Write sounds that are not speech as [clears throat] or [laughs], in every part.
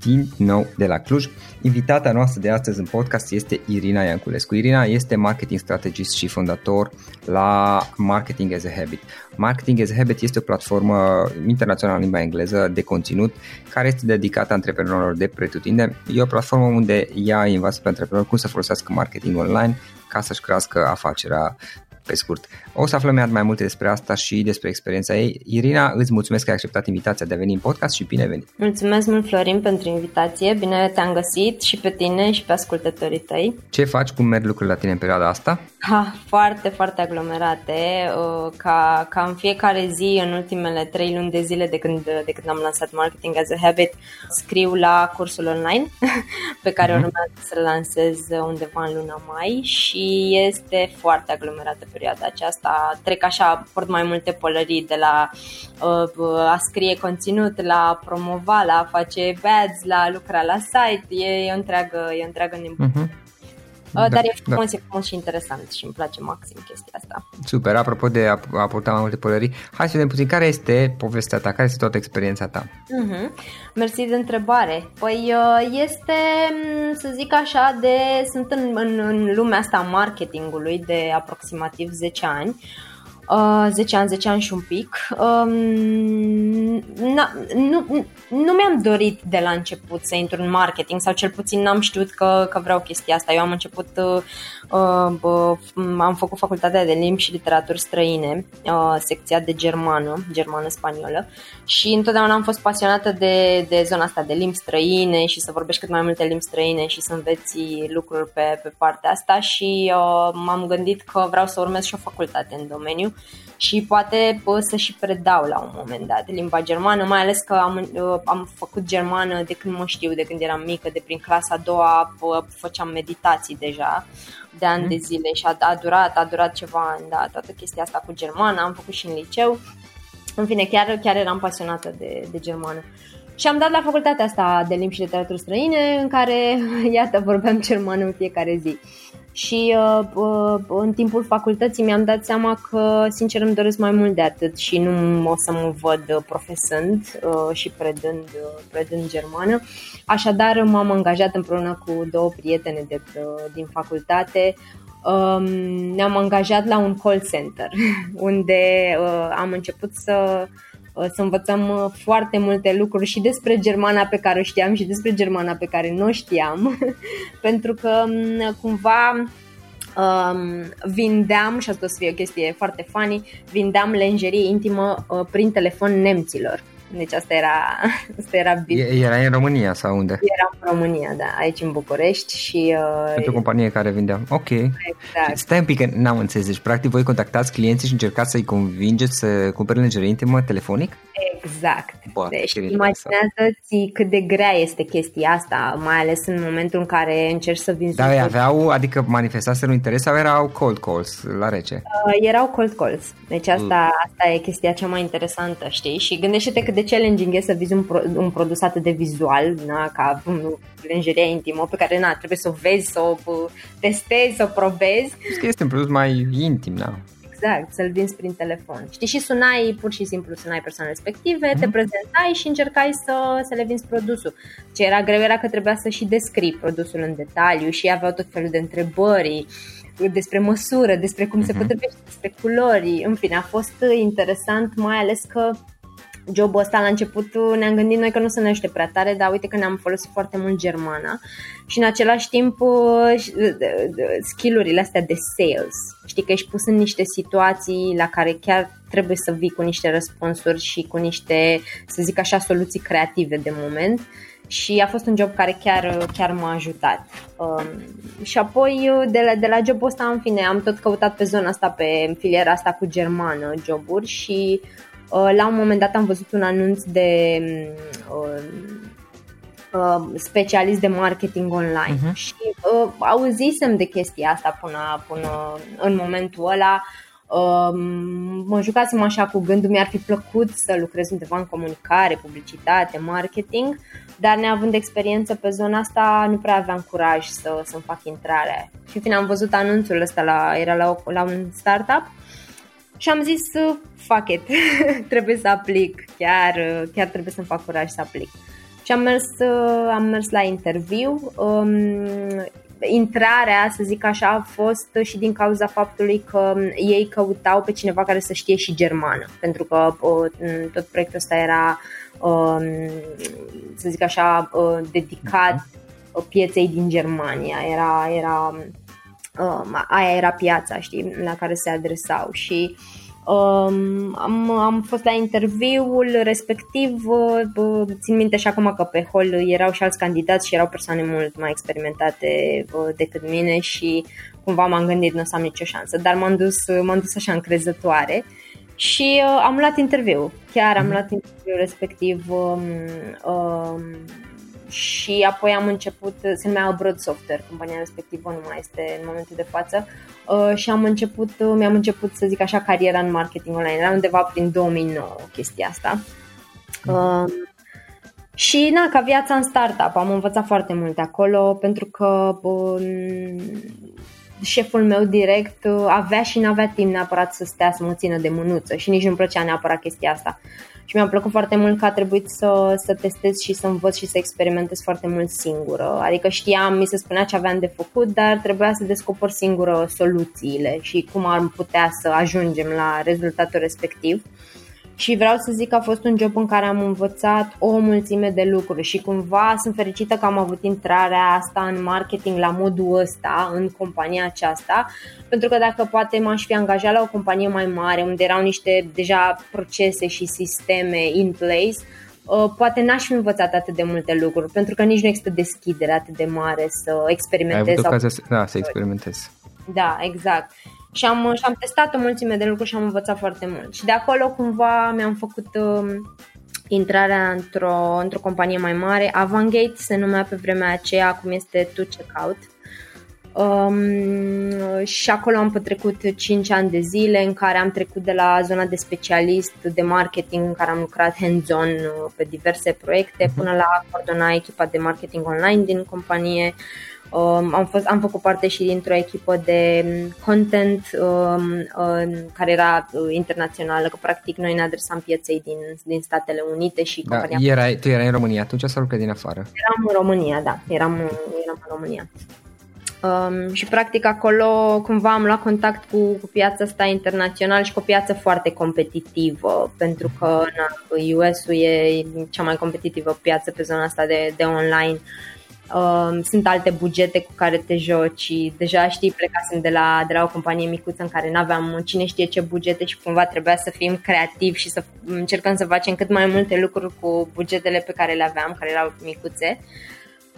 din nou de la Cluj. Invitata noastră de astăzi în podcast este Irina Ianculescu. Irina este marketing strategist și fondator la Marketing as a Habit. Marketing as a Habit este o platformă internațională în limba engleză de conținut care este dedicată antreprenorilor de pretutinde. E o platformă unde ea învață pe antreprenori cum să folosească marketing online ca să-și crească afacerea pe scurt. O să aflăm mai multe despre asta și despre experiența ei. Irina, îți mulțumesc că ai acceptat invitația de a veni în podcast și bine venit! Mulțumesc mult, Florin, pentru invitație. Bine te-am găsit și pe tine și pe ascultătorii tăi. Ce faci? Cum merg lucrurile la tine în perioada asta? Ha, foarte, foarte aglomerate. Uh, ca, ca în fiecare zi, în ultimele trei luni de zile de când, de când am lansat Marketing as a Habit, scriu la cursul online [laughs] pe care uh-huh. urmează să-l lansez undeva în luna mai și este foarte aglomerată perioada aceasta. Trec așa, port mai multe pălării de la uh, a scrie conținut, la a promova, la a face ads, la lucra la site. E, e o întreagă, e o întreagă nebunie. Uh-huh. Da, dar e frumos, da. e frumos și interesant și îmi place maxim chestia asta. Super, apropo de a, a purta mai multe pălării, hai să vedem puțin care este povestea ta, care este toată experiența ta? Uh-huh. Mersi de întrebare. Păi uh, este, mm, să zic așa, de sunt în, în, în lumea asta a marketingului de aproximativ 10 ani uh, 10 ani, 10 ani și un pic. Um, na, nu, nu mi-am dorit de la început să intru în marketing sau cel puțin n-am știut că, că vreau chestia asta. Eu am început, uh, uh, am făcut facultatea de limbi și literaturi străine, uh, secția de germană, germană-spaniolă și întotdeauna am fost pasionată de, de zona asta de limbi străine și să vorbești cât mai multe limbi străine și să înveți lucruri pe, pe partea asta și uh, m-am gândit că vreau să urmez și o facultate în domeniu și poate pot să și predau la un moment dat limba germană, mai ales că am, uh, am făcut germană de când mă știu, de când eram mică, de prin clasa a doua făceam meditații deja de ani mm. de zile și a, a durat, a durat ceva ani, da, toată chestia asta cu germană, am făcut și în liceu. În fine, chiar, chiar eram pasionată de, de germană. Și am dat la facultatea asta de limbi și literaturi străine, în care, [laughs] iată, vorbeam germană în fiecare zi. Și uh, uh, în timpul facultății mi-am dat seama că, sincer, îmi doresc mai mult de atât și nu o să mă văd profesând uh, și predând, uh, predând germană. Așadar, m-am angajat împreună cu două prietene de, uh, din facultate um, ne-am angajat la un call center [laughs] unde uh, am început să uh, să învățăm uh, foarte multe lucruri și despre germana pe care o știam și despre germana pe care nu o știam, [laughs] pentru că um, cumva um, vindeam, și asta o să fie o chestie foarte funny, vindeam lenjerie intimă uh, prin telefon nemților. Deci asta era, [laughs] asta era bine. Era în România sau unde? Era în România, da, aici în București și... Uh, Pentru o companie care vindea. Ok. Exact. Stai un pic că n-am înțeles. Deci, practic, voi contactați clienții și încercați să-i convingeți să cumpere lingerie intimă telefonic? Exact. Bă, deci imaginează-ți cât de grea este chestia asta, mai ales în momentul în care încerci să vinzi. Dar aveau, adică manifestaseră un interes sau erau cold calls la rece? Uh, erau cold calls. Deci asta, mm. asta e chestia cea mai interesantă, știi? Și gândește-te cât de challenging e să vizi un, pro, un produs atât de vizual, na, ca lingeria intimă, pe care na, trebuie să o vezi, să o testezi, să o probezi. Că este un produs mai intim, da exact, să-l vinzi prin telefon. Știi, și sunai, pur și simplu sunai persoane respective, mm-hmm. te mhm. prezentai și încercai să, să le vinzi produsul. Ce era greu era că trebuia să și descrii produsul în detaliu și aveau tot felul de întrebări despre măsură, despre cum mm-hmm. se mhm. potrivește, despre culori. În fine, a fost interesant, mai ales că jobul ăsta la început ne-am gândit noi că nu se nește prea tare, dar uite că ne-am folosit foarte mult germana și în același timp uh, skillurile astea de sales. Știi că ești pus în niște situații la care chiar trebuie să vii cu niște răspunsuri și cu niște, să zic așa, soluții creative de moment și a fost un job care chiar, chiar m-a ajutat. Um, și apoi de la, de la jobul ăsta, în fine, am tot căutat pe zona asta, pe filiera asta cu germană, joburi și uh, la un moment dat am văzut un anunț de uh, uh, specialist de marketing online uh-huh. și uh, auzisem de chestia asta până, până în momentul ăla. Uh, mă jucasem așa cu gândul, mi-ar fi plăcut să lucrez undeva în comunicare, publicitate, marketing, dar neavând experiență pe zona asta, nu prea aveam curaj să, să-mi fac intrarea. Și în fine am văzut anunțul ăsta, la, era la, la un startup și am zis, fuck it, [laughs] trebuie să aplic, chiar, chiar trebuie să-mi fac curaj să aplic. Și am mers, am mers la interviu. Um, intrarea, să zic așa, a fost și din cauza faptului că ei căutau pe cineva care să știe și germană, pentru că tot proiectul ăsta era, um, să zic așa, uh, dedicat pieței din Germania. Era, era, um, aia era piața, știi, la care se adresau și Um, am, am fost la interviul respectiv, uh, țin minte și acum că pe hol erau și alți candidați și erau persoane mult mai experimentate uh, decât mine și cumva m-am gândit nu o să am nicio șansă, dar m-am dus, m-am dus așa încrezătoare și uh, am luat interviu, chiar am mhm. luat interviu respectiv um, um, și apoi am început, se numea Abroad Software, compania respectivă nu mai este în momentul de față. Uh, și am început, uh, mi-am început să zic așa cariera în marketing online, era undeva prin 2009 chestia asta. Uh, și na, ca viața în startup, am învățat foarte multe acolo pentru că uh, șeful meu direct uh, avea și nu avea timp neapărat să stea să mă țină de mânuță și nici nu-mi plăcea neapărat chestia asta și mi-a plăcut foarte mult că a trebuit să, să testez și să învăț și să experimentez foarte mult singură. Adică știam, mi se spunea ce aveam de făcut, dar trebuia să descoper singură soluțiile și cum am putea să ajungem la rezultatul respectiv și vreau să zic că a fost un job în care am învățat o mulțime de lucruri și cumva sunt fericită că am avut intrarea asta în marketing la modul ăsta, în compania aceasta, pentru că dacă poate m-aș fi angajat la o companie mai mare, unde erau niște deja procese și sisteme in place, uh, poate n-aș fi învățat atât de multe lucruri, pentru că nici nu există deschidere atât de mare să experimentez. Ai avut ocazia să, da, să experimentezi. Da, exact și am, și am testat o mulțime de lucruri și am învățat foarte mult. Și de acolo cumva mi-am făcut uh, intrarea într-o, într-o companie mai mare. Avangate se numea pe vremea aceea, acum este To Checkout. Um, și acolo am petrecut 5 ani de zile în care am trecut de la zona de specialist de marketing în care am lucrat hands-on uh, pe diverse proiecte uh-huh. până la a coordona echipa de marketing online din companie Um, am, fost, am făcut parte și dintr-o echipă de content um, um, care era uh, internațională, că practic noi ne adresam pieței din, din Statele Unite și da, compania... Erai, tu erai în România atunci sau lucrai din afară? Eram în România, da, eram, eram în România. Um, și practic acolo cumva am luat contact cu, cu piața asta internațională și cu o piață foarte competitivă pentru că na, US-ul e cea mai competitivă piață pe zona asta de, de online Um, sunt alte bugete cu care te joci deja știi, plecasem de la, de la o companie micuță în care nu aveam cine știe ce bugete și cumva trebuia să fim creativi și să încercăm să facem cât mai multe lucruri cu bugetele pe care le aveam, care erau micuțe.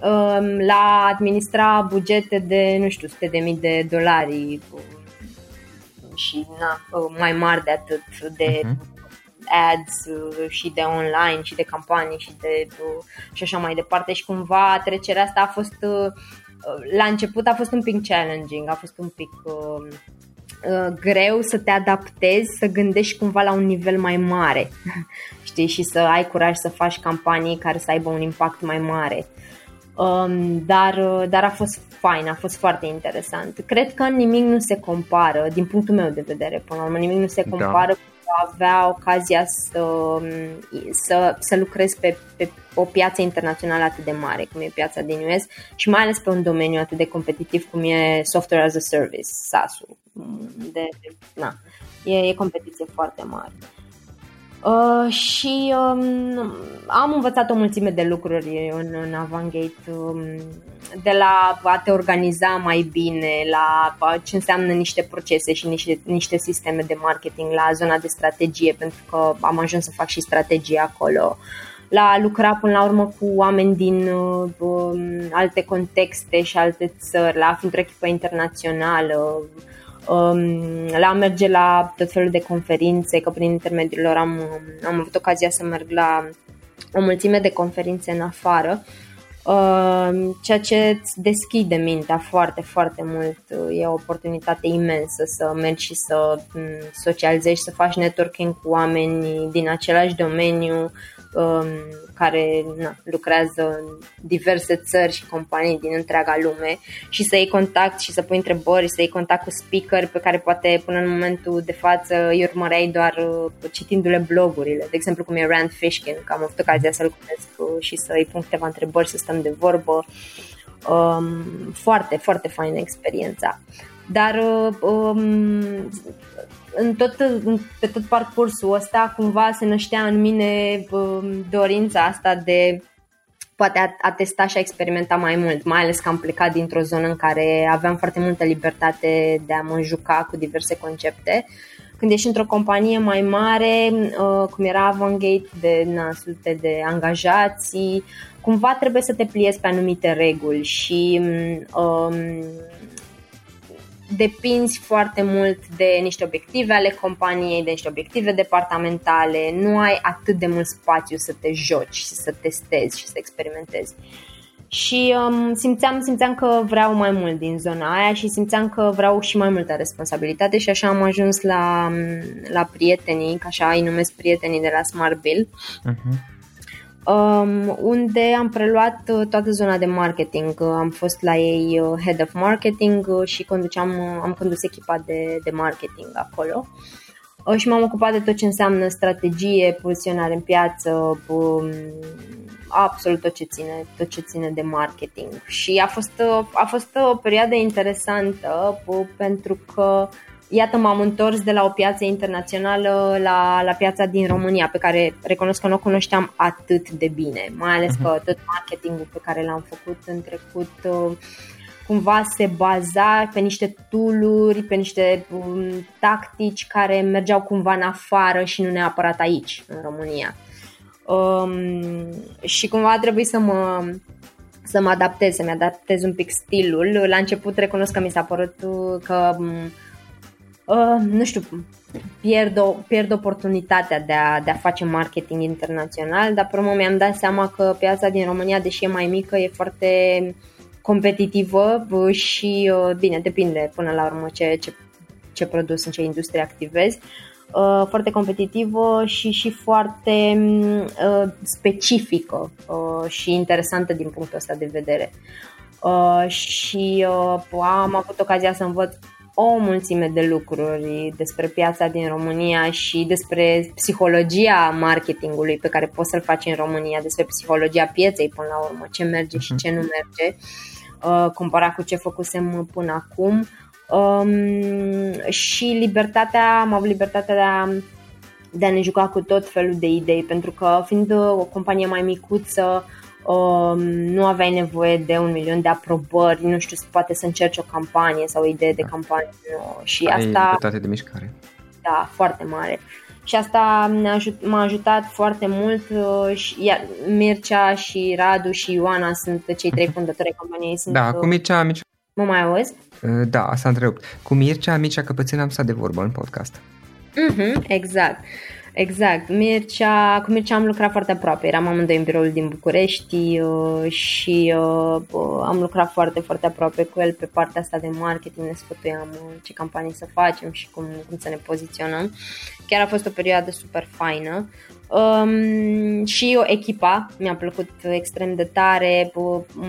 Um, la administra bugete de, nu știu, sute de mii de dolari și na, mai mari de atât, de uh-huh ads uh, și de online și de campanii și de uh, și așa mai departe și cumva trecerea asta a fost uh, la început a fost un pic challenging, a fost un pic greu să te adaptezi, să gândești cumva la un nivel mai mare, [laughs] știi, și să ai curaj să faci campanii care să aibă un impact mai mare. Um, dar, dar a fost fain, a fost foarte interesant. Cred că nimic nu se compară, din punctul meu de vedere, până la urmă, nimic nu se da. compară da avea ocazia să, să, să lucrez pe, pe o piață internațională atât de mare cum e piața din US și mai ales pe un domeniu atât de competitiv cum e Software as a Service, SaaS-ul. De, na, e, e competiție foarte mare. Uh, și um, am învățat o mulțime de lucruri în, în Avangate, um, de la a te organiza mai bine, la ce înseamnă niște procese și niște, niște sisteme de marketing, la zona de strategie, pentru că am ajuns să fac și strategie acolo, la a lucra până la urmă cu oameni din uh, um, alte contexte și alte țări, la a fi într-o echipă internațională, um, la a merge la tot felul de conferințe, că prin intermediul lor am, am avut ocazia să merg la o mulțime de conferințe în afară, uh, ceea ce îți deschide mintea foarte, foarte mult. E o oportunitate imensă să mergi și să mm, socializezi, să faci networking cu oameni din același domeniu, um, care na, lucrează în diverse țări și companii din întreaga lume și să iei contact și să pui întrebări, să iei contact cu speaker pe care poate până în momentul de față îi urmăreai doar uh, citindu-le blogurile. De exemplu cum e Rand Fishkin, că am avut ocazia să-l cunosc uh, și să îi pun câteva întrebări, să stăm de vorbă. Um, foarte, foarte faină experiența. Dar uh, um, în tot, în, pe tot parcursul ăsta cumva se năștea în mine um, dorința asta de poate a, a testa și a experimenta mai mult, mai ales că am plecat dintr-o zonă în care aveam foarte multă libertate de a mă juca cu diverse concepte. Când ești într-o companie mai mare, uh, cum era Avangate, de na, sute de angajați, cumva trebuie să te pliezi pe anumite reguli și um, depinzi foarte mult de niște obiective ale companiei, de niște obiective departamentale, nu ai atât de mult spațiu să te joci și să testezi și să experimentezi. Și um, simțeam, simțeam că vreau mai mult din zona aia și simțeam că vreau și mai multă responsabilitate și așa am ajuns la, la prietenii, ca așa îi numesc prietenii de la Smart Bill. Uh-huh um, unde am preluat uh, toată zona de marketing. Uh, am fost la ei uh, head of marketing și conduceam, am condus echipa de, de marketing acolo. Și m-am ocupat de tot ce înseamnă strategie, poziționare în piață, um, absolut tot ce ține, tot ce ține de marketing. Și a fost, a fost o perioadă interesantă pentru că iată m-am întors de la o piață internațională la, la piața din România, pe care recunosc că nu o cunoșteam atât de bine, mai ales că mhm. tot marketingul pe care l-am făcut în trecut uh, cumva se baza pe niște tooluri, pe niște um, tactici care mergeau cumva în afară și nu neapărat aici, în România. Um, și cumva a trebuit să mă să mă adaptez, să-mi adaptez un pic stilul. La început recunosc că mi s-a părut uh, că um, uh, nu știu, pierd, o, pierd oportunitatea de a, de a face marketing internațional, dar pe urmă mi-am dat seama că piața din România, deși e mai mică, e foarte competitivă și, uh, bine, depinde până la urmă ce, ce, ce produs, în ce industrie activezi, uh, foarte competitivă și, și foarte uh, specifică uh, și interesantă din punctul ăsta de vedere. Uh, și uh, am avut ocazia să învăț o mulțime de lucruri despre piața din România și despre psihologia marketingului pe care poți să-l faci în România, despre psihologia pieței până la urmă, ce merge și ce nu merge, uh, comparat cu ce făcusem până acum. Um, și libertatea, am avut libertatea de a, de a ne juca cu tot felul de idei, pentru că fiind o companie mai micuță, um, nu aveai nevoie de un milion de aprobări, nu știu, poate să încerci o campanie sau o idee de da. campanie nouă. Și Ai asta... libertate de mișcare. Da, foarte mare. Și asta m-a, ajut, m-a ajutat foarte mult uh, și iar Mircea și Radu și Ioana sunt cei trei fondatori ai companiei. Sunt, da, cu Mircea, Mircea. Mă mai auzi? Uh, da, asta întrerupt. Cu Mircea, Mircea Căpățân am stat de vorbă în podcast. Mm-hmm, exact. Exact. Mircea, cu Mircea am lucrat foarte aproape. Eram amândoi în biroul din București uh, și uh, am lucrat foarte, foarte aproape cu el pe partea asta de marketing. Ne sfătuiam uh, ce campanii să facem și cum, cum să ne poziționăm. Chiar a fost o perioadă super faină. Um, și o echipa mi-a plăcut extrem de tare.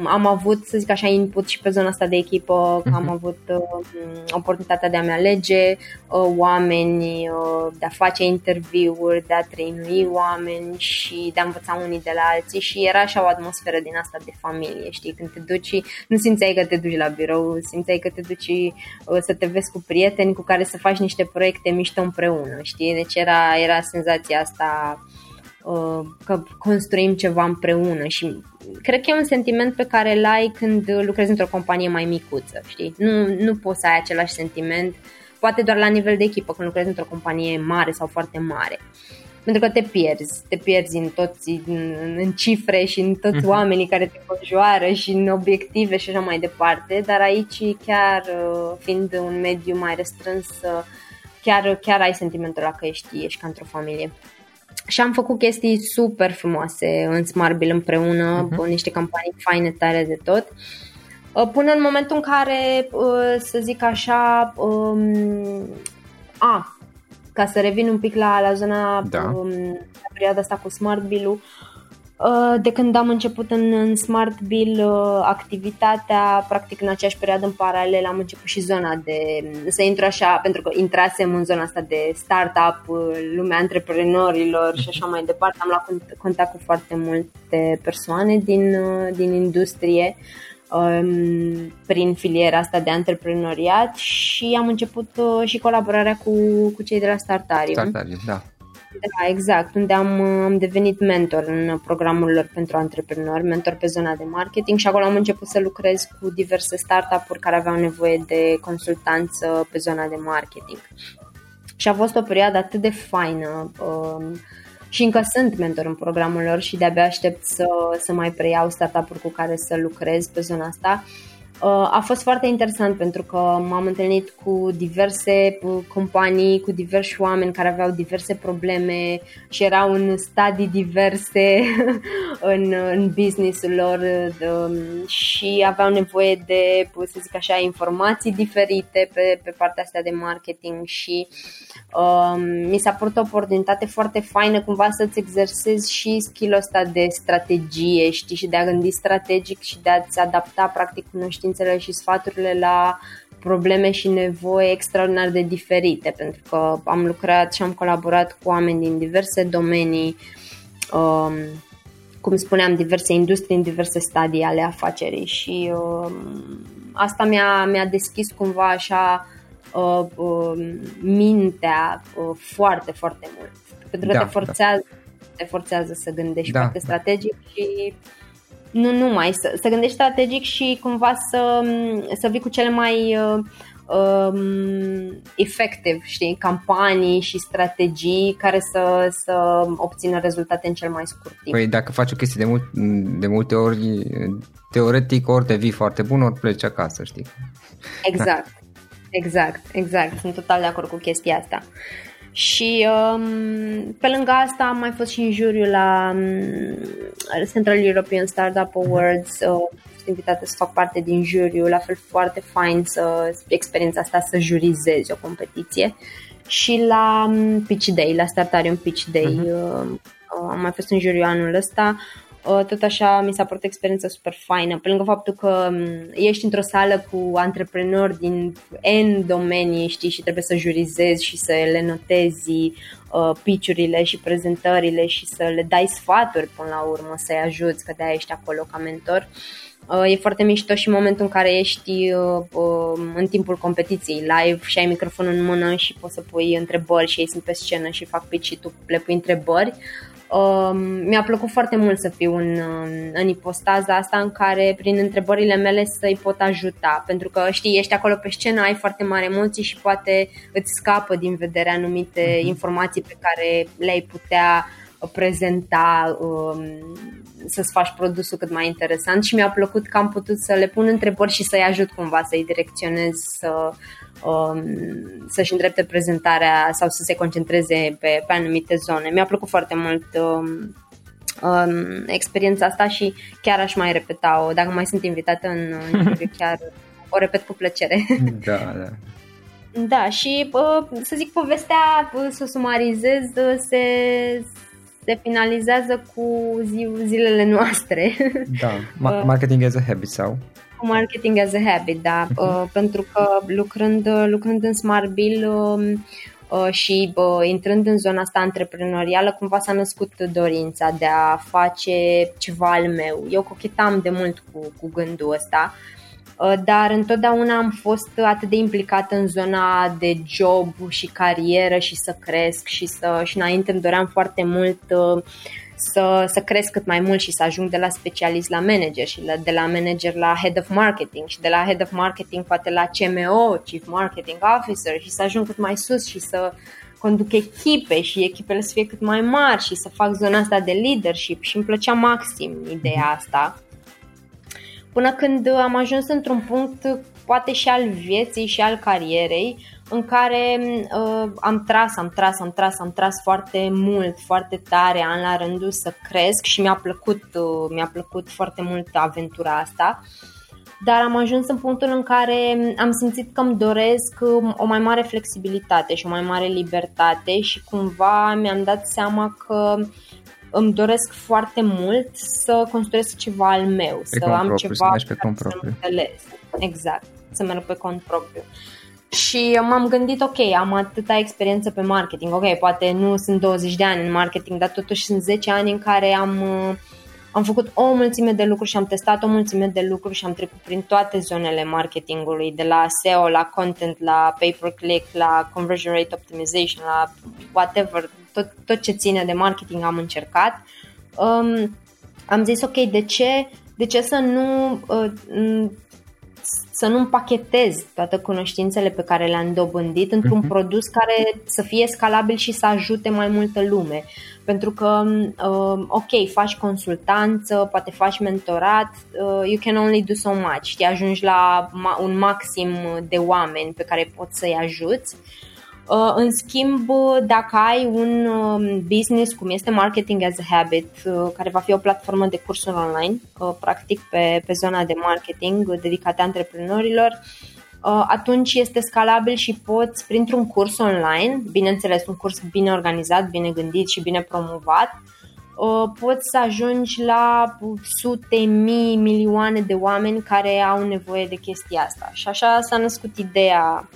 Am avut, să zic așa, input și pe zona asta de echipă, că am mhm. avut uh, oportunitatea de a-mi alege uh, oameni, uh, de a face interviuri interviuri, de a trainui oameni și de a învăța unii de la alții și era așa o atmosferă din asta de familie, știi, când te duci, nu simțeai că te duci la birou, simțeai că te duci uh, să te vezi cu prieteni cu care să faci niște proiecte mișto împreună, știi, deci era, era senzația asta uh, că construim ceva împreună și cred că e un sentiment pe care îl ai când lucrezi într-o companie mai micuță, știi? Nu, nu poți să ai același sentiment, poate doar la nivel de echipă, când lucrezi într-o companie mare sau foarte mare. Pentru că te pierzi, te pierzi în toți, în, în cifre și în toți uh-huh. oamenii care te conjoară și în obiective și așa mai departe, dar aici chiar uh, fiind un mediu mai restrâns, uh, chiar, chiar ai sentimentul ăla că ești, ești ca într-o familie. Și am făcut chestii super frumoase în Smartbill împreună, uh-huh. niște campanii faine, tare de tot. Uh, până în momentul în care, uh, să zic așa, um, a, ca să revin un pic la, la zona, da. um, la perioada asta cu Smartbill-ul, Uh, de când am început în, în Smart Bill uh, activitatea, practic în aceeași perioadă în paralel am început și zona de, să intru așa, pentru că intrasem în zona asta de startup, uh, lumea antreprenorilor și așa mai departe, am luat contact cu foarte multe persoane din, din industrie um, prin filiera asta de antreprenoriat și am început și colaborarea cu, cu cei de la Startarium. Startarium, da. Da, exact, unde am, am devenit mentor în programul lor pentru antreprenori, mentor pe zona de marketing și acolo am început să lucrez cu diverse startup-uri care aveau nevoie de consultanță pe zona de marketing. Și a fost o perioadă atât de faină um, și încă sunt mentor în programul lor și de-abia aștept să, să mai preiau startup-uri cu care să lucrez pe zona asta. Uh, Uh, a fost foarte interesant pentru că m-am întâlnit cu diverse uh, companii, cu diversi oameni care aveau diverse probleme și erau în stadii diverse [laughs] în, în businessul lor um, și aveau nevoie de, să zic așa, informații diferite pe, pe partea asta de marketing și um, mi s-a părut o oportunitate foarte faină cumva să-ți exersezi și skill-ul ăsta de strategie, știi, și de a gândi strategic și de a-ți adapta practic cunoștințe cunoștințele și sfaturile la probleme și nevoi extraordinar de diferite, pentru că am lucrat și am colaborat cu oameni din diverse domenii, um, cum spuneam, diverse industrie, în diverse stadii ale afacerii și um, asta mi-a, mi-a deschis cumva așa uh, uh, mintea uh, foarte, foarte mult. Pentru că da, te forțează da. te forțează să gândești da, foarte strategic și nu numai, să, să gândești strategic și cumva să, să vii cu cele mai uh, um, efectiv, știi, campanii și strategii care să, să obțină rezultate în cel mai scurt timp. Păi dacă faci o chestie de, mult, de multe ori, teoretic ori te vii foarte bun, ori pleci acasă, știi? Exact, exact, exact, sunt total de acord cu chestia asta. Și um, pe lângă asta am mai fost și în juriu la um, Central European Startup Awards, uh, sunt invitată să fac parte din juriu, la fel foarte fain să experiența asta să jurizezi o competiție. Și la um, Pitch Day, la Startarium Pitch Day, uh-huh. uh, am mai fost în juriu anul ăsta. Uh, tot așa mi s-a părut o experiență super faină, pe lângă faptul că um, ești într-o sală cu antreprenori din N domenii, știi, și trebuie să jurizezi și să le notezi uh, pitch și prezentările și să le dai sfaturi până la urmă, să-i ajuți, că de-aia ești acolo ca mentor. Uh, e foarte mișto și momentul în care ești în timpul competiției live și ai microfonul în mână și poți să pui întrebări și ei sunt pe scenă și fac pitch și tu le pui întrebări Um, mi-a plăcut foarte mult să fiu în, în ipostaza asta în care prin întrebările mele să-i pot ajuta pentru că știi, ești acolo pe scenă, ai foarte mare emoții și poate îți scapă din vedere anumite uh-huh. informații pe care le-ai putea prezenta, um, să-ți faci produsul cât mai interesant și mi-a plăcut că am putut să le pun întrebări și să-i ajut cumva, să-i direcționez să um, să-și îndrepte prezentarea sau să se concentreze pe, pe anumite zone. Mi-a plăcut foarte mult um, um, experiența asta și chiar aș mai repeta-o. Dacă mai sunt invitată în, în [laughs] chiar o repet cu plăcere. [laughs] Da, da. Da, și să zic povestea, să sumarizez, se, se finalizează cu zi, zilele noastre. Da, [laughs] marketing as a habit sau? Cu marketing as a habit, da, uh, pentru că lucrând, lucrând în Smart Bill, uh, uh, și bă, intrând în zona asta antreprenorială, cumva s-a născut dorința de a face ceva al meu. Eu cochetam de mult cu, cu gândul ăsta Uh, dar întotdeauna am fost atât de implicată în zona de job și carieră și să cresc și să și înainte îmi doream foarte mult uh, să, să cresc cât mai mult și să ajung de la specialist la manager și la, de la manager la head of marketing și de la head of marketing poate la CMO, Chief Marketing Officer și să ajung cât mai sus și să conduc echipe și echipele să fie cât mai mari și să fac zona asta de leadership și îmi plăcea maxim ideea asta. Până când am ajuns într-un punct, poate și al vieții și al carierei, în care uh, am tras, am tras, am tras, am tras foarte mult, foarte tare, an la rândul să cresc și mi-a plăcut, uh, mi-a plăcut foarte mult aventura asta. Dar am ajuns în punctul în care am simțit că îmi doresc um, o mai mare flexibilitate și o mai mare libertate și cumva mi-am dat seama că îmi doresc foarte mult să construiesc ceva al meu, pe să am propriu, ceva să pe cont propriu. Exact, să merg pe cont propriu. Și m-am gândit, ok, am atâta experiență pe marketing, ok, poate nu sunt 20 de ani în marketing, dar totuși sunt 10 ani în care am, am făcut o mulțime de lucruri și am testat o mulțime de lucruri și am trecut prin toate zonele marketingului, de la SEO, la content, la pay-per-click, la conversion rate optimization, la whatever, tot, tot ce ține de marketing am încercat. Um, am zis, ok, de ce, de ce să nu uh, să nu împachetez toate cunoștințele pe care le-am dobândit într-un uh-huh. produs care să fie scalabil și să ajute mai multă lume. Pentru că, uh, ok, faci consultanță, poate faci mentorat, uh, you can only do so much. Te ajungi la un maxim de oameni pe care poți să-i ajuți. Uh, Uh, în schimb, dacă ai un um, business cum este Marketing as a Habit, uh, care va fi o platformă de cursuri online, uh, practic pe, pe zona de marketing dedicate antreprenorilor, atunci este scalabil și poți, printr-un curs online, bineînțeles un curs bine organizat, bine gândit și bine promovat, poți să ajungi la sute, mii, milioane de oameni care au nevoie de chestia asta. Și așa s-a născut ideea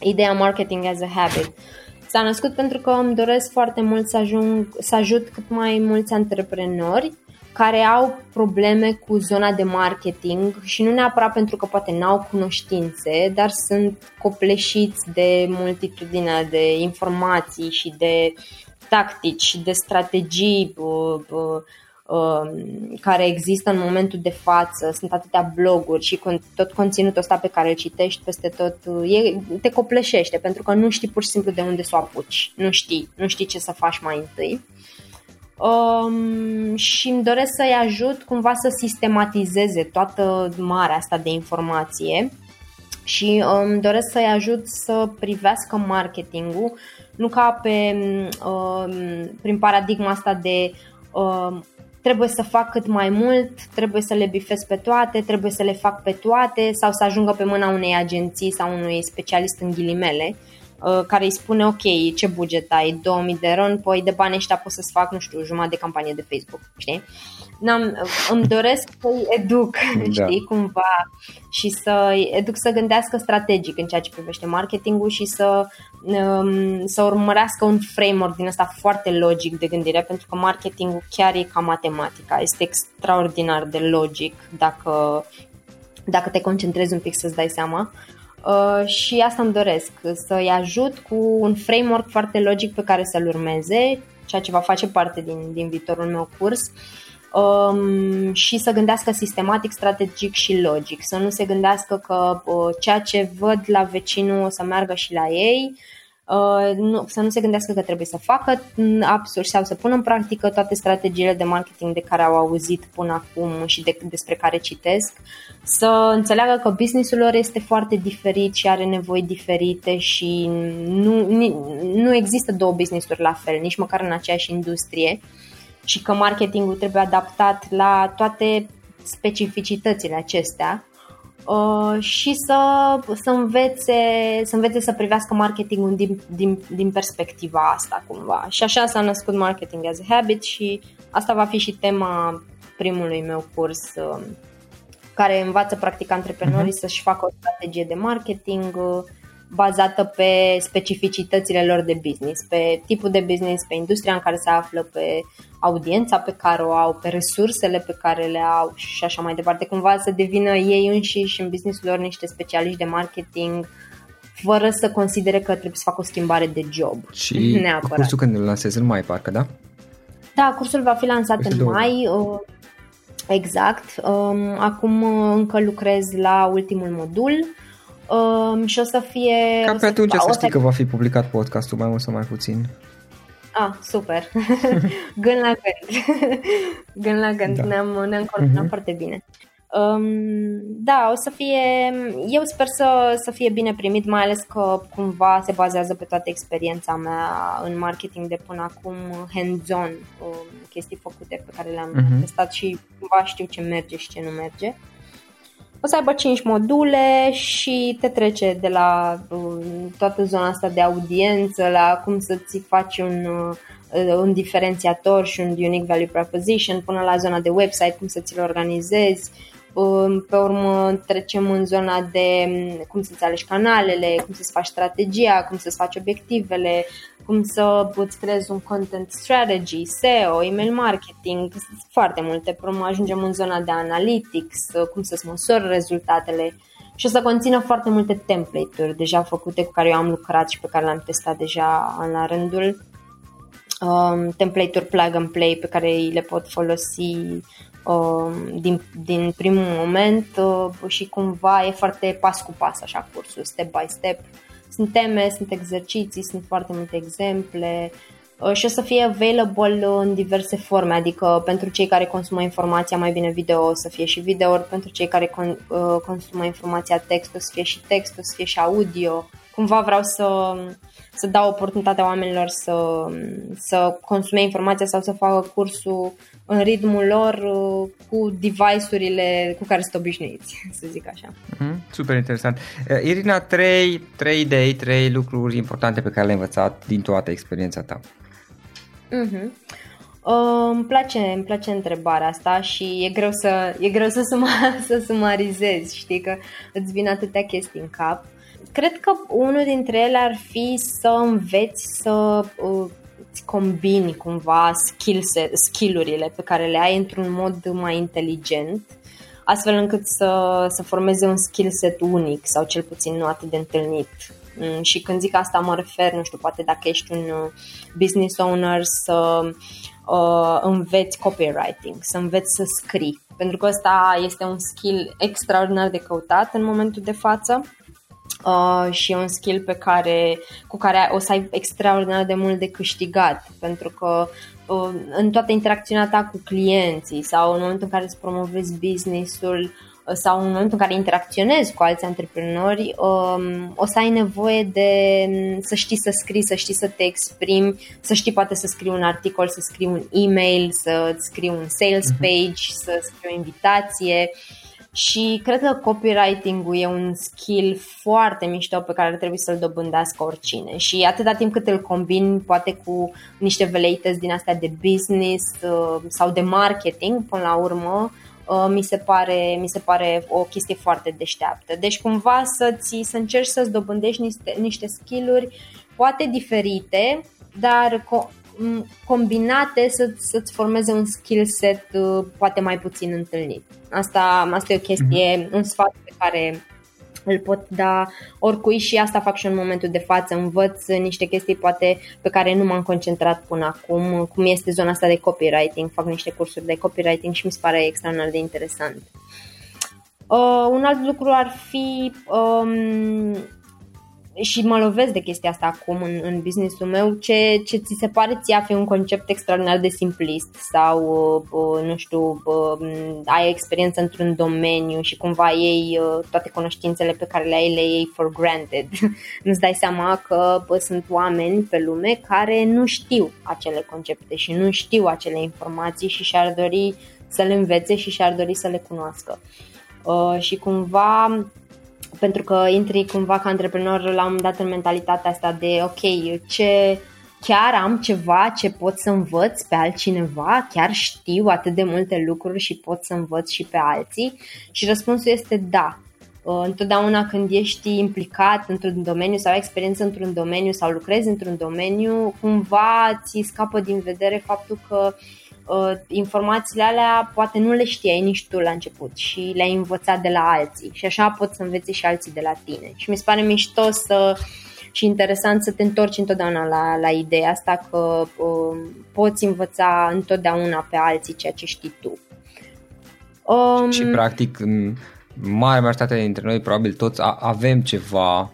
ideea marketing as a habit. S-a născut pentru că îmi doresc foarte mult să, ajung, să ajut cât mai mulți antreprenori care au probleme cu zona de marketing și nu neapărat pentru că poate n-au cunoștințe, dar sunt copleșiți de multitudinea de informații și de tactici și de strategii uh, uh, Um, care există în momentul de față, sunt atâtea bloguri și tot conținutul ăsta pe care îl citești peste tot e, te copleșește pentru că nu știi pur și simplu de unde să o apuci, nu știi, nu știi ce să faci mai întâi. Um, și îmi doresc să-i ajut cumva să sistematizeze toată marea asta de informație și îmi um, doresc să-i ajut să privească marketingul nu ca pe, um, prin paradigma asta de um, trebuie să fac cât mai mult, trebuie să le bifez pe toate, trebuie să le fac pe toate sau să ajungă pe mâna unei agenții sau unui specialist în ghilimele. uh, care îi spune ok, ce buget ai, 2000 de ron, păi de bani ăștia pot să-ți fac, nu știu, jumătate de campanie de Facebook, știi? N-am, îmi doresc să-i educ, [laughs] da. știi, cumva și să-i educ să gândească strategic în ceea ce privește marketingul și să, um, să urmărească un framework din ăsta foarte logic de gândire, pentru că marketingul chiar e ca matematica, este extraordinar de logic dacă, dacă te concentrezi un pic să-ți dai seama. Uh, și asta îmi doresc, să-i ajut cu un framework foarte logic pe care să-l urmeze, ceea ce va face parte din, din viitorul meu curs. Uh, um, și să gândească sistematic, strategic și logic, să nu se gândească că uh, ceea ce văd la vecinul o să meargă și la ei, uh, nu, să nu se gândească că trebuie să facă absurd sau să pună în practică toate strategiile de marketing de care au auzit până acum și de, despre care citesc, să înțeleagă că businessul lor este foarte diferit și are nevoi diferite și nu, nu există două business-uri la fel, nici măcar în aceeași industrie. Uh, și că marketingul trebuie adaptat la toate specificitățile acestea uh, și să, să, învețe, să învețe să privească marketingul din, din, din perspectiva asta cumva. Și așa s-a născut Marketing as a Habit și asta va fi și tema primului meu curs uh, care învață practic antreprenorii uh-huh. să-și facă o strategie de marketing uh, bazată pe specificitățile lor de business, pe tipul de business, pe industria în care se află, pe audiența pe care o au, pe resursele pe care le au și așa mai departe, cumva să devină ei înșiși în businessul lor niște specialiști de marketing fără să considere că trebuie să facă o schimbare de job. Și neapărat. cursul când îl lansezi în mai, parcă, da? Da, cursul va fi lansat în mai. Uh, exact. Um, acum uh, încă lucrez la ultimul modul um, și o să fie... Ca pe atunci să, să știi că va fi publicat podcastul mai mult sau mai puțin. Ah, super. [laughs] gând la gând. [laughs] gând la gând. Da. Ne-am, ne-am coordonat uh-huh. foarte bine. Um, da, o să fie, eu sper să, să fie bine primit, mai ales că cumva se bazează pe toată experiența mea în marketing de până acum, hands-on, um, chestii făcute pe care le-am uh-huh. testat și cumva știu ce merge și ce nu merge. O să aibă 5 module și te trece de la uh, toată zona asta de audiență la cum să-ți faci un, uh, un diferențiator și un unique value proposition până la zona de website, cum să ți-l organizezi, pe urmă trecem în zona de mm, cum să-ți alegi canalele, cum să-ți faci strategia, cum să-ți faci obiectivele, cum să îți creezi un content strategy, SEO, email marketing, foarte multe. Pe urmă ajungem în zona de analytics, cum să-ți măsori rezultatele și o să conțină foarte multe template-uri deja făcute cu care eu am lucrat și pe care le-am testat deja în la rândul. Um, template-uri plug and play pe care le pot folosi Um, din, din primul moment uh, și cumva e foarte pas cu pas așa cursul, step by step. Sunt teme, sunt exerciții, sunt foarte multe exemple uh, și o să fie available în diverse forme, adică pentru cei care consumă informația mai bine video o să fie și video, pentru cei care con, uh, consumă informația text o să fie și text, o să fie și audio. Cumva vreau să, să dau oportunitatea oamenilor să, să consume informația sau să facă cursul în ritmul lor uh, cu device-urile cu care sunt obișnuiți, [laughs] să zic așa. Mm, super interesant. Uh, Irina, trei, trei idei, trei lucruri importante pe care le-ai învățat din toată experiența ta. Mm-hmm. Uh, îmi, place, îmi place întrebarea asta și e greu să, e greu să, [laughs] suma, să sumarizezi, știi că îți vin atâtea chestii în cap. Cred că unul dintre ele ar fi să înveți să uh, îți combini cumva skill set, skill-urile pe care le ai într-un mod mai inteligent, astfel încât să, să formeze un skill set unic sau cel puțin nu atât de întâlnit. Mm, și când zic asta mă refer, nu știu, poate dacă ești un uh, business owner să uh, înveți copywriting, să înveți să scrii, pentru că ăsta este un skill extraordinar de căutat în momentul de față uh, și e un skill pe care, cu care o să ai extraordinar de mult de câștigat, pentru că uh, în toată interacțiunea ta cu clienții sau în momentul în care îți promovezi businessul uh, sau în momentul în care interacționezi cu alți antreprenori, um, o să ai nevoie de um, să știi să scrii, să știi să te exprimi, să știi poate să scrii un articol, să scrii un e-mail, să scrii un sales mhm. page, să scrii o invitație. Uh, și cred că copywriting-ul e un skill foarte mișto pe care ar trebui să-l dobândească oricine și atâta timp cât îl combin poate cu niște veleități din astea de business uh, sau de marketing până la urmă uh, mi se pare, mi se pare o chestie foarte deșteaptă. Deci cumva să-ți, să încerci să-ți dobândești niște, niște skill-uri poate diferite, dar combinate să, să-ți formeze un skill set uh, poate mai puțin întâlnit. Asta, asta e o chestie, mm-hmm. un sfat pe care îl pot da oricui și asta fac și în momentul de față. Învăț niște chestii poate pe care nu m-am concentrat până acum, cum este zona asta de copywriting. Fac niște cursuri de copywriting și mi se pare extraordinar de interesant. Uh, un alt lucru ar fi um, și mă lovesc de chestia asta acum în, în businessul meu, ce, ce ți se pare ție a fi un concept extraordinar de simplist sau, uh, nu știu, uh, ai experiență într-un domeniu și cumva ei uh, toate cunoștințele pe care le ai le iei for granted. [laughs] Nu-ți dai seama că bă, sunt oameni pe lume care nu știu acele concepte și nu știu acele informații și și-ar dori să le învețe și și-ar dori să le cunoască. Uh, și cumva pentru că intri cumva ca antreprenor la un moment dat în mentalitatea asta de ok, ce chiar am ceva ce pot să învăț pe altcineva, chiar știu atât de multe lucruri și pot să învăț și pe alții? Și răspunsul este da. Uh, întotdeauna când ești implicat într-un domeniu sau ai experiență într-un domeniu sau lucrezi într-un domeniu, cumva ți scapă din vedere faptul că uh, informațiile alea poate nu le știai nici tu la început și le-ai învățat de la alții și așa pot să înveți și alții de la tine. Și mi se pare mișto să și interesant să te întorci întotdeauna la, la ideea asta că uh, poți învăța întotdeauna pe alții ceea ce știi tu. Um, și practic mare majoritate dintre noi probabil toți avem ceva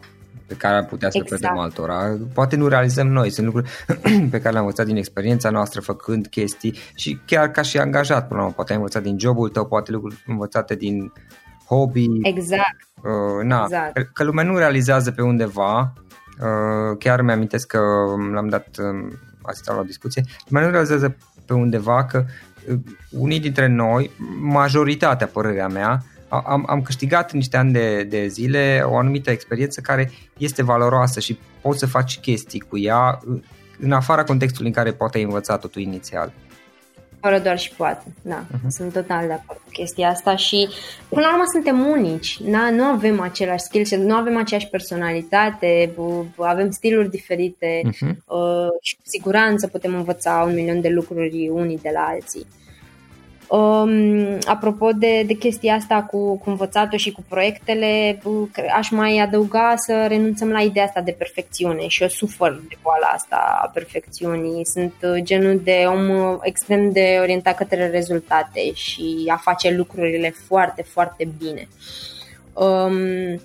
pe care ar putea să exact. predăm altora. Poate nu realizăm noi, sunt lucruri [clears throat] pe care le-am învățat din experiența noastră făcând chestii și chiar ca și angajat până la urmă. Poate ai învățat din jobul tău, poate lucruri învățate din hobby. Exact. Uh, na, exact. Că lumea nu realizează pe undeva, uh, chiar mi-amintesc că l-am dat uh, asistat la o discuție, lumea nu realizează pe undeva că uh, unii dintre noi, majoritatea părerea mea, am, am câștigat niște ani de, de zile o anumită experiență care este valoroasă și poți să faci chestii cu ea în afara contextului în care poate ai învățat-o tu inițial. Fără doar și poate, da, uh-huh. sunt total de acord cu chestia asta și până la urmă suntem unici, na? nu avem același skill nu avem aceeași personalitate, avem stiluri diferite uh-huh. și cu siguranță putem învăța un milion de lucruri unii de la alții. Um, apropo de, de chestia asta cu, cu învățatul și cu proiectele, aș mai adăuga să renunțăm la ideea asta de perfecțiune și eu sufăr de boala asta a perfecțiunii. Sunt uh, genul de om uh, extrem de orientat către rezultate și a face lucrurile foarte, foarte bine. Um,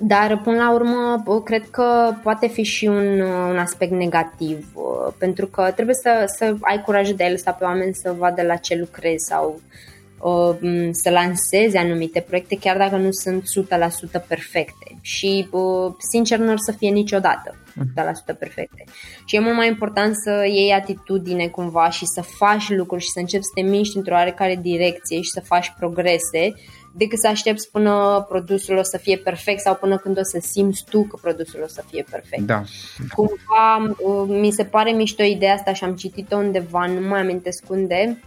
dar, până la urmă, cred că poate fi și un, un aspect negativ, pentru că trebuie să, să ai curajul de a lăsa pe oameni să vadă la ce lucrezi sau să lansezi anumite proiecte, chiar dacă nu sunt 100% perfecte. Și, sincer, nu or să fie niciodată 100% perfecte. Și e mult mai important să iei atitudine cumva și să faci lucruri și să începi să te miști într-o oarecare direcție și să faci progrese decât să aștepți până produsul o să fie perfect sau până când o să simți tu că produsul o să fie perfect. Da. Cumva uh, mi se pare mișto ideea asta și am citit-o undeva, nu mai amintesc unde,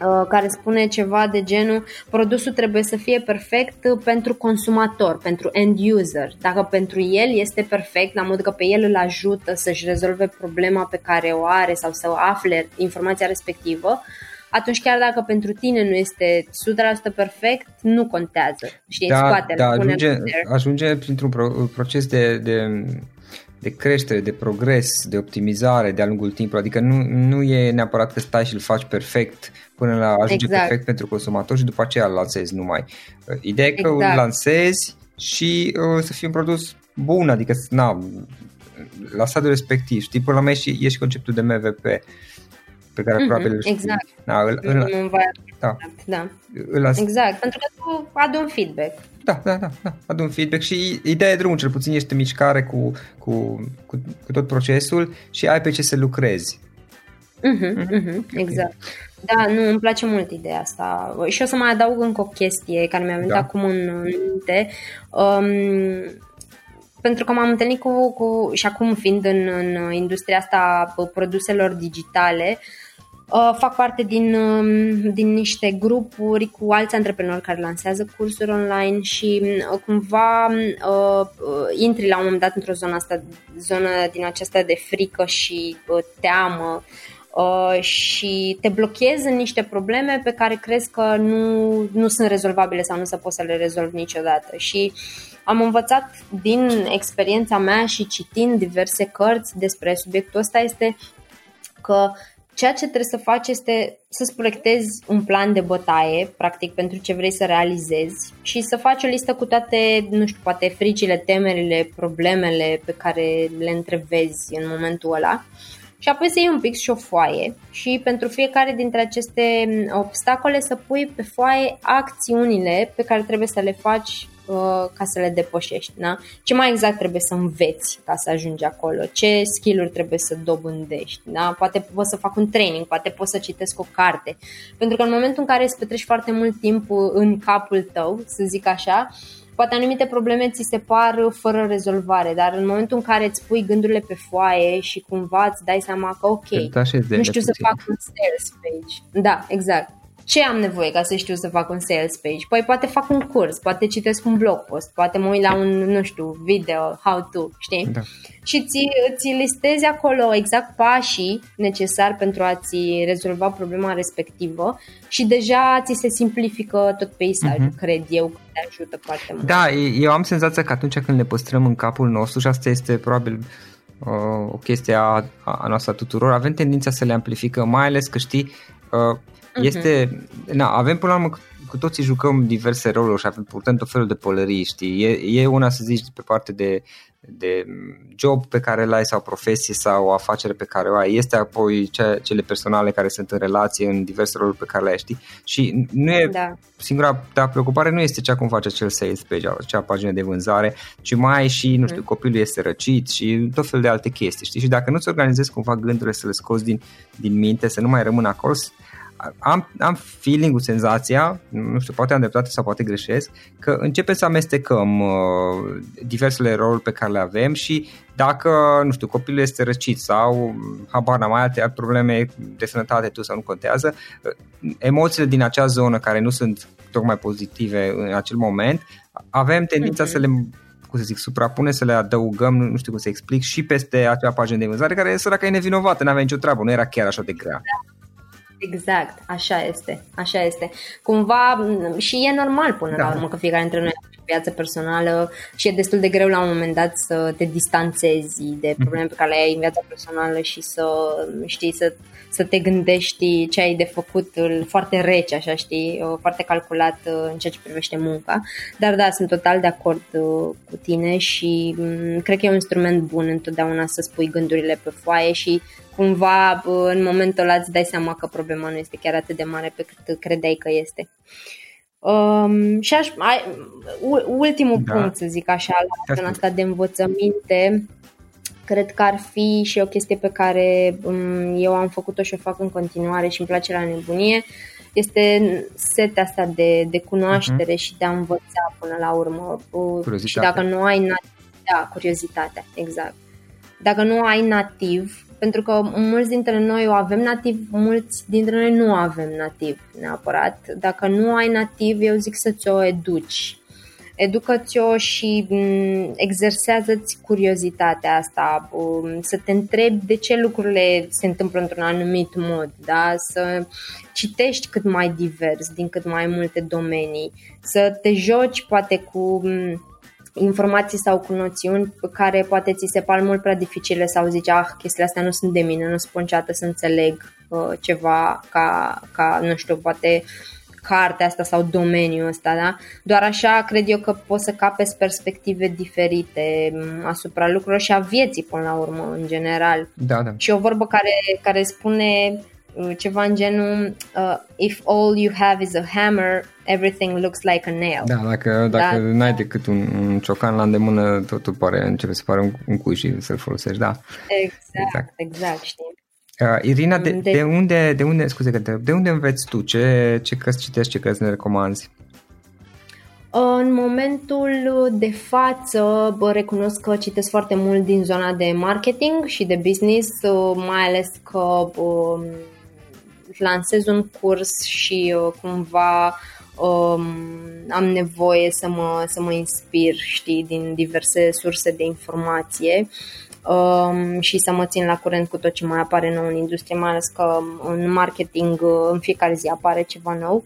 uh, care spune ceva de genul produsul trebuie să fie perfect pentru consumator, pentru end user. Dacă pentru el este perfect, la mod că pe el îl ajută să-și rezolve problema pe care o are sau să afle informația respectivă, atunci chiar dacă pentru tine nu este 100% perfect, nu contează. Știi, da, scoate da, ajunge, ajunge printr-un proces de, de, de creștere, de progres, de optimizare de-a lungul timpului. Adică nu, nu e neapărat că stai și îl faci perfect până la ajunge exact. perfect pentru consumator și după aceea îl lansezi numai. Ideea e că exact. îl lansezi și uh, să fie un produs bun, adică na, la stadiul respectiv. Știi, până la urmă e și conceptul de MVP pe care mm-hmm, probabil Exact. Da, îl, îl, îl, da. da. Îl exact, pentru că tu adu un feedback. Da, da, da, da, adu un feedback și ideea e drumul, cel puțin ești mișcare cu, cu, cu, cu tot procesul și ai pe ce să lucrezi. Mm-hmm, mm-hmm, exact. Da, nu, îmi place mult ideea asta. Și o să mai adaug încă o chestie care mi-a venit da. acum în minte. Um, pentru că m-am întâlnit cu, cu și acum fiind în, în industria asta produselor digitale, uh, Uh, fac parte din, um, din niște grupuri cu alți antreprenori care lansează cursuri online și uh, cumva uh, intri la un moment dat într-o zonă, asta, zonă din aceasta de frică și uh, teamă uh, și te blochezi în niște probleme pe care crezi că nu, nu sunt rezolvabile sau nu se poți să le rezolvi niciodată. Și am învățat din experiența mea și citind diverse cărți despre subiectul ăsta este că Ceea ce trebuie să faci este să-ți proiectezi un plan de bătaie, practic, pentru ce vrei să realizezi și să faci o listă cu toate, nu știu, poate fricile, temerile, problemele pe care le întrevezi în momentul ăla. Și apoi să iei un pic și o foaie și pentru fiecare dintre aceste obstacole să pui pe foaie acțiunile pe care trebuie să le faci Uh, ca să le depășești. Da? Ce mai exact trebuie să înveți ca să ajungi acolo? Ce skill-uri trebuie să dobândești? Da? Poate pot să fac un training, poate pot să citesc o carte. Pentru că în momentul în care îți petreci foarte mult timp în capul tău, să zic așa, poate anumite probleme ți se par fără rezolvare, dar în momentul în care îți pui gândurile pe foaie și cumva îți dai seama că ok, nu știu să fac un sales page. Da, exact ce am nevoie ca să știu să fac un sales page? Păi poate fac un curs, poate citesc un blog post, poate mă uit la un, nu știu, video, how to, știi? Da. Și ți, ți listezi acolo exact pașii necesari pentru a-ți rezolva problema respectivă și deja ți se simplifică tot peisajul, uh-huh. cred eu, că te ajută foarte mult. Da, eu am senzația că atunci când le păstrăm în capul nostru și asta este probabil uh, o chestie a, a noastră a tuturor, avem tendința să le amplificăm, mai ales că știi, uh, Uh-huh. Este, na, avem până la urmă cu toții jucăm diverse roluri și avem purtăm tot felul de pălării, știi? E, e una să zici pe parte de, de job pe care îl ai sau profesie sau o afacere pe care o ai. Este apoi ce, cele personale care sunt în relație în diverse roluri pe care le ai, știi? Și nu e da. singura ta preocupare nu este cea cum face acel sales page, acea pagină de vânzare, ci mai ai și, nu știu, mm. copilul este răcit și tot felul de alte chestii, știi? Și dacă nu-ți organizezi cumva gândurile să le scoți din, din minte, să nu mai rămână acolo, am, am feeling-ul, senzația, nu știu, poate am dreptate sau poate greșesc, că începe să amestecăm uh, diversele roluri pe care le avem și dacă, nu știu, copilul este răcit sau habar n-am mai alte probleme de sănătate tu sau nu contează, uh, emoțiile din acea zonă care nu sunt tocmai pozitive în acel moment, avem tendința mm-hmm. să le cum să zic, suprapune, să le adăugăm, nu știu cum să explic, și peste acea pagină de vânzare care săraca e nevinovată, n-avea nicio treabă, nu era chiar așa de grea. Da. Exact, așa este, așa este. Cumva și e normal până da. la urmă că fiecare dintre noi are viață personală și e destul de greu la un moment dat să te distanțezi de mhm. probleme pe care le ai în viața personală și să știi să, să te gândești ce ai de făcut foarte rece, așa știi, foarte calculat uh, în ceea ce privește munca. Dar da, sunt total de acord uh, cu tine și cred că e un instrument bun întotdeauna să spui gândurile pe foaie și cumva în momentul ăla îți dai seama că problema nu este chiar atât de mare pe cât credeai că este. Um, și aș, ai, ultimul da. punct, să zic așa, la zona asta de învățăminte, cred că ar fi și o chestie pe care um, eu am făcut-o și o fac în continuare și îmi place la nebunie, este setea asta de, de cunoaștere uh-huh. și de a învăța până la urmă. Și dacă nu ai nativ, da, curiozitatea, exact. Dacă nu ai nativ, pentru că mulți dintre noi o avem nativ, mulți dintre noi nu avem nativ neapărat. Dacă nu ai nativ, eu zic să ți-o educi. Educă-ți-o și mm, exersează-ți curiozitatea asta, um, să te întrebi de ce lucrurile se întâmplă într-un anumit mod, da? să citești cât mai divers din cât mai multe domenii, să te joci poate cu mm, informații sau cu noțiuni pe care poate ți se par mult prea dificile sau zici, ah, chestiile astea nu sunt de mine, nu sunt niciodată să înțeleg uh, ceva ca, ca, nu știu, poate cartea asta sau domeniul ăsta, da? Doar așa cred eu că poți să capezi perspective diferite mm, asupra lucrurilor și a vieții până la urmă, în general. Da, da. Și o vorbă care, care spune uh, ceva în genul uh, If all you have is a hammer, everything looks like a nail. Da, dacă, dacă da. n-ai decât un, un ciocan la îndemână, totul pare, începe să pare un, un cui și să-l folosești, da. Exact, exact, exact știi. Uh, Irina, de, de, de, unde, de unde, scuze că de unde înveți tu? Ce, ce cărți citești, ce cărți ne recomanzi? În momentul de față bă, recunosc că citesc foarte mult din zona de marketing și de business, uh, mai ales că bă, lansez un curs și uh, cumva um, am nevoie să mă, să mă inspir, știi, din diverse surse de informație um, și să mă țin la curent cu tot ce mai apare nou în industrie, mai ales că în marketing uh, în fiecare zi apare ceva nou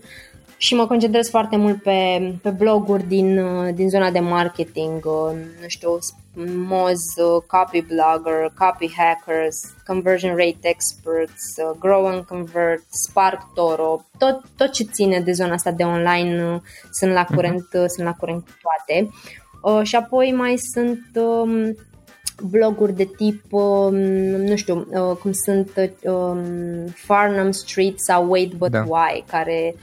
și mă concentrez foarte mult pe, pe bloguri din, uh, din zona de marketing, uh, nu știu, Moz, Copy Blogger, Copy Hackers, Conversion Rate Experts, Grow and Convert, Spark Toro, tot, tot ce ține de zona asta de online sunt la curent, uh-huh. sunt la curent cu toate. Uh, și apoi mai sunt um, bloguri de tip, um, nu știu, uh, cum sunt um, Farnham Street sau Wait But da. Why, care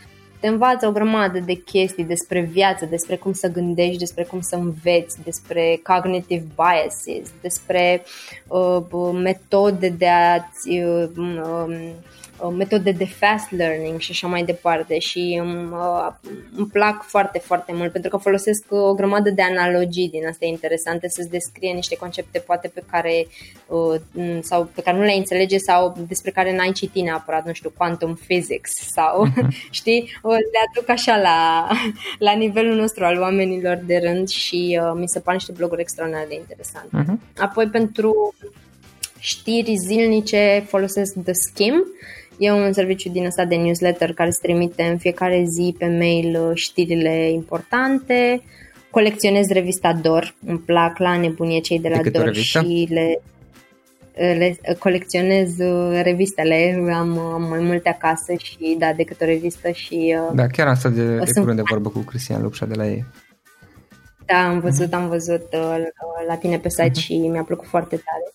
te învață o grămadă de chestii despre viață, despre cum să gândești, despre cum să înveți, despre cognitive biases, despre uh, metode de a-ți uh, um, uh, metode de fast learning și așa mai departe și uh, îmi plac foarte, foarte mult pentru că folosesc o grămadă de analogii din astea interesante să-ți descrie niște concepte poate pe care uh, sau pe care nu le înțelege sau despre care n-ai citit neapărat, nu știu, quantum physics sau, uh-huh. [laughs] știi, le aduc așa la, [laughs] la nivelul nostru al oamenilor de rând și uh, mi se par niște bloguri extraordinar de interesante. Uh-huh. Apoi pentru știri zilnice folosesc The Skim. E un serviciu din ăsta de newsletter care se trimite în fiecare zi pe mail uh, știrile importante. Colecționez revista Dor, îmi plac la nebunie cei de la de Dor și le, le colecționez uh, revistele, am, am mai multe acasă și da, decât o revistă și... Uh, da, chiar asta de, de curând de vorbă cu Cristian Lupșa de la ei. Da, am văzut, am văzut la tine pe site uh-huh. și mi-a plăcut foarte tare.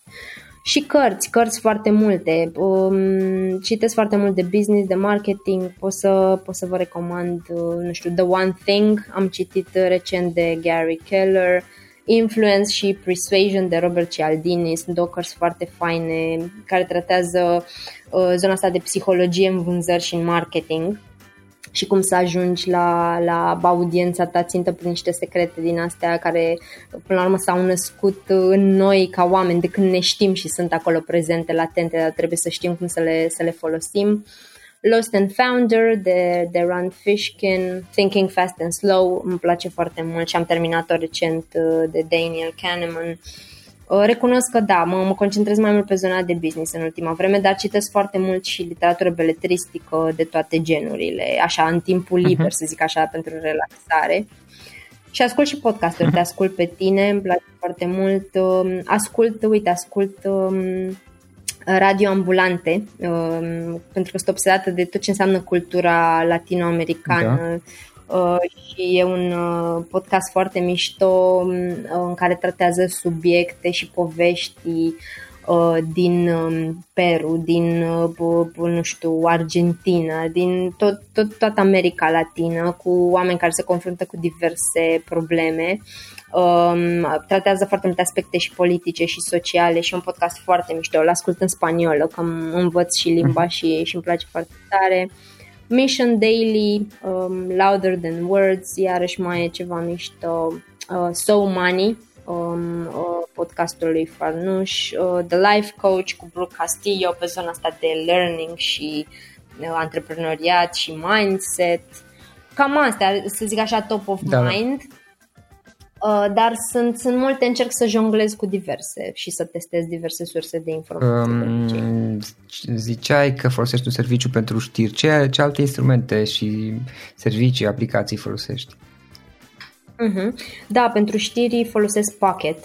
Și cărți, cărți foarte multe. Um, citesc foarte mult de business, de marketing. Pot să, pot să vă recomand, uh, nu știu, The One Thing. Am citit recent de Gary Keller. Influence și Persuasion de Robert Cialdini sunt două cărți foarte faine care tratează uh, zona asta de psihologie în vânzări și în marketing și cum să ajungi la, la audiența ta țintă prin niște secrete din astea care până la urmă s-au născut în noi ca oameni de când ne știm și sunt acolo prezente, latente, dar trebuie să știm cum să le, să le folosim. Lost and Founder de, de Rand Fishkin, Thinking Fast and Slow, îmi place foarte mult și am terminat-o recent uh, de Daniel Kahneman. Uh, Uh, recunosc că da, mă, mă concentrez mai mult pe zona de business în ultima vreme, dar citesc foarte mult și literatură beletristică de toate genurile, așa, în timpul mhm. liber, uh-huh. să zic așa, pentru relaxare. Și ascult și podcasturi, uh-huh. te ascult pe tine, îmi place foarte mult. Um, ascult, uite, ascult um, radio ambulante, um, pentru că sunt obsedată de tot ce înseamnă cultura latinoamericană, da Uh, și e un uh, podcast foarte mișto um, în care tratează subiecte și povești uh, din um, Peru, din, nu știu, Argentina, din tot, tot, toată America Latină, cu oameni care se confruntă cu diverse probleme. Um, tratează foarte multe aspecte și politice și sociale și un podcast foarte mișto. Îl ascult în spaniolă, că învăț și limba mhm. și, și îmi place foarte tare. Uh, Mission Daily, um, Louder Than Words, iarăși mai e ceva mișto, uh, So Money, um, uh, podcastul lui Farnuș, uh, The Life Coach cu Brooke Castillo pe zona asta de learning și uh, antreprenoriat și mindset. Cam astea, să zic așa, top of da, da. mind. Da Uh, dar sunt, sunt multe, încerc să jonglez cu diverse și să testez diverse surse de informații. Um, ziceai că folosești un serviciu pentru știri. Ce, ce alte instrumente și servicii, aplicații folosești? Uh-huh. Da, pentru știri folosesc Pocket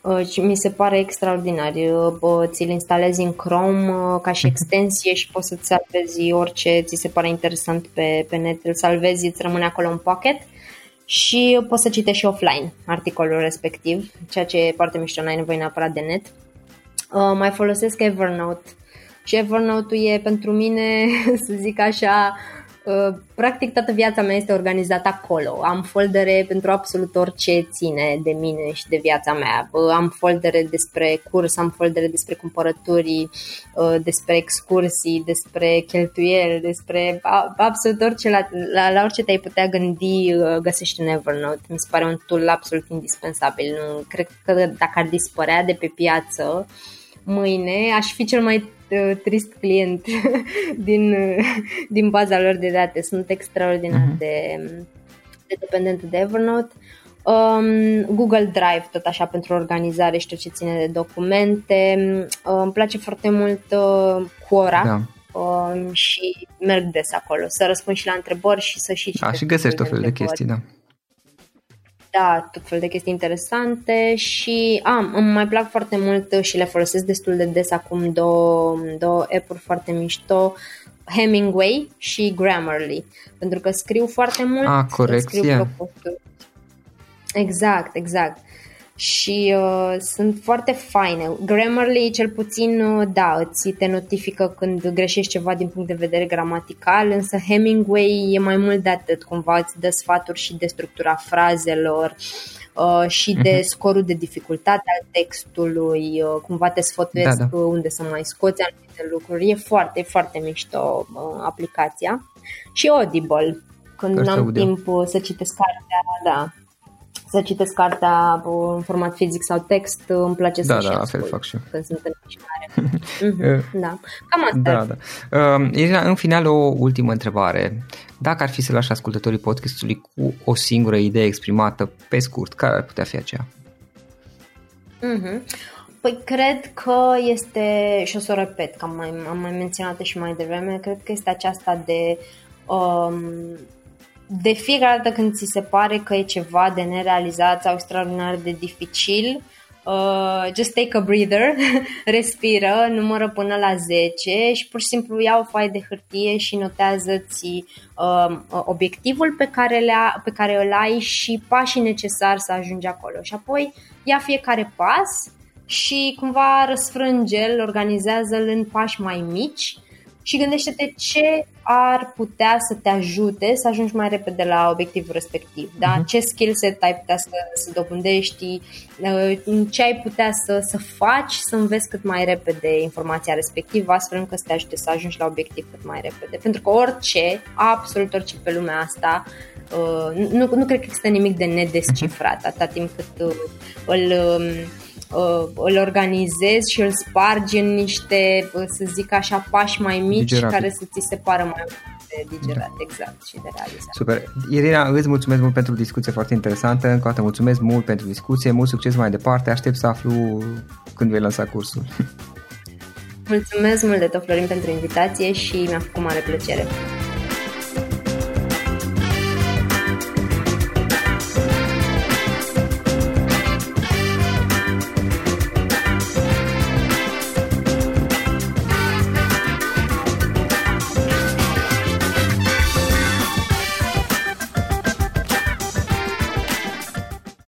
uh, și mi se pare extraordinar. Uh, ți-l instalezi în Chrome uh, ca și mhm. extensie și poți să-ți salvezi orice ți se pare interesant pe, pe net, îl salvezi, îți rămâne acolo în Pocket și poți să citești și offline articolul respectiv, ceea ce e foarte mișto, n-ai nevoie neapărat de net. Uh, mai folosesc Evernote și Evernote-ul e pentru mine, [laughs] să zic așa, Uh, practic toată viața mea este organizată acolo. Am foldere pentru absolut orice ține de mine și de viața mea. Uh, am foldere despre curs, am foldere despre cumpărături, uh, despre excursii, despre cheltuieli, despre absolut orice, la, la, la orice te-ai putea gândi, găsești în Evernote. Mi se pare un tool absolut indispensabil. Nu, cred că dacă ar dispărea de pe piață, mâine aș fi cel mai Uh, trist client [laughs] din, uh, din baza lor de date. Sunt extraordinar uh-huh. de, de dependent de Evernote. Um, Google Drive, tot așa, pentru organizare și tot ce ține de documente. Uh, îmi place foarte mult uh, Quora. Da. Um, și merg des acolo, să răspund și la întrebări și să și A, și găsești tot felul de chestii, da da, tot fel de chestii interesante și am, îmi mai plac foarte mult și le folosesc destul de des acum două, două app-uri foarte mișto, Hemingway și Grammarly, pentru că scriu foarte mult. Ah, corecție. Exact, exact și uh, sunt foarte faine. Grammarly, cel puțin, uh, da, îți te notifică când greșești ceva din punct de vedere gramatical, însă Hemingway e mai mult de atât, cumva îți dă sfaturi și de structura frazelor, uh, și de uh-huh. scorul de dificultate al textului, uh, cumva te sfătuiesc da, da. unde să mai scoți anumite lucruri. E foarte, foarte mișto uh, aplicația. Și Audible, când nu am timp să citesc cartea, da, să citesc cartea în format fizic sau text, îmi place da, să da, și fel fac și când sunt în mișcare. mm-hmm, [laughs] da, cam asta. Da, da. Uh, Irina, în final o ultimă întrebare. Dacă ar fi să lași ascultătorii podcastului cu o singură idee exprimată pe scurt, care ar putea fi aceea? Mm-hmm. Păi cred că este, și o să o repet, că am mai, am mai menționat și mai devreme, cred că este aceasta de um, de fiecare dată când ți se pare că e ceva de nerealizat sau extraordinar de dificil, uh, just take a breather, [laughs] respiră, numără până la 10 și pur și simplu ia o foaie de hârtie și notează-ți uh, obiectivul pe care, le-a, pe care îl ai și pașii necesari să ajungi acolo. Și apoi ia fiecare pas și cumva răsfrânge-l, organizează-l în pași mai mici și gândește-te ce ar putea să te ajute să ajungi mai repede la obiectivul respectiv. Da? Uh-huh. Ce skill set ai putea să, să dobândești, uh, ce ai putea să, să faci să înveți cât mai repede informația respectivă, astfel încât să te ajute să ajungi la obiectiv cât mai repede. Pentru că orice, absolut orice pe lumea asta, uh, nu, nu cred că există nimic de nedescifrat, atâta timp cât uh, îl um, uh, îl organizezi și îl spargi în niște, uh, să zic așa, pași mai mici Digerate. care să ți se pară mai de digerat, da. exact, și de realizat. Super. Irina, îți mulțumesc mult pentru discuție foarte interesantă. Încă o dată mulțumesc mult pentru discuție, mult succes mai departe. Aștept să aflu când vei lansa cursul. Mulțumesc mult de tot, Florin, pentru invitație și mi-a făcut mare plăcere.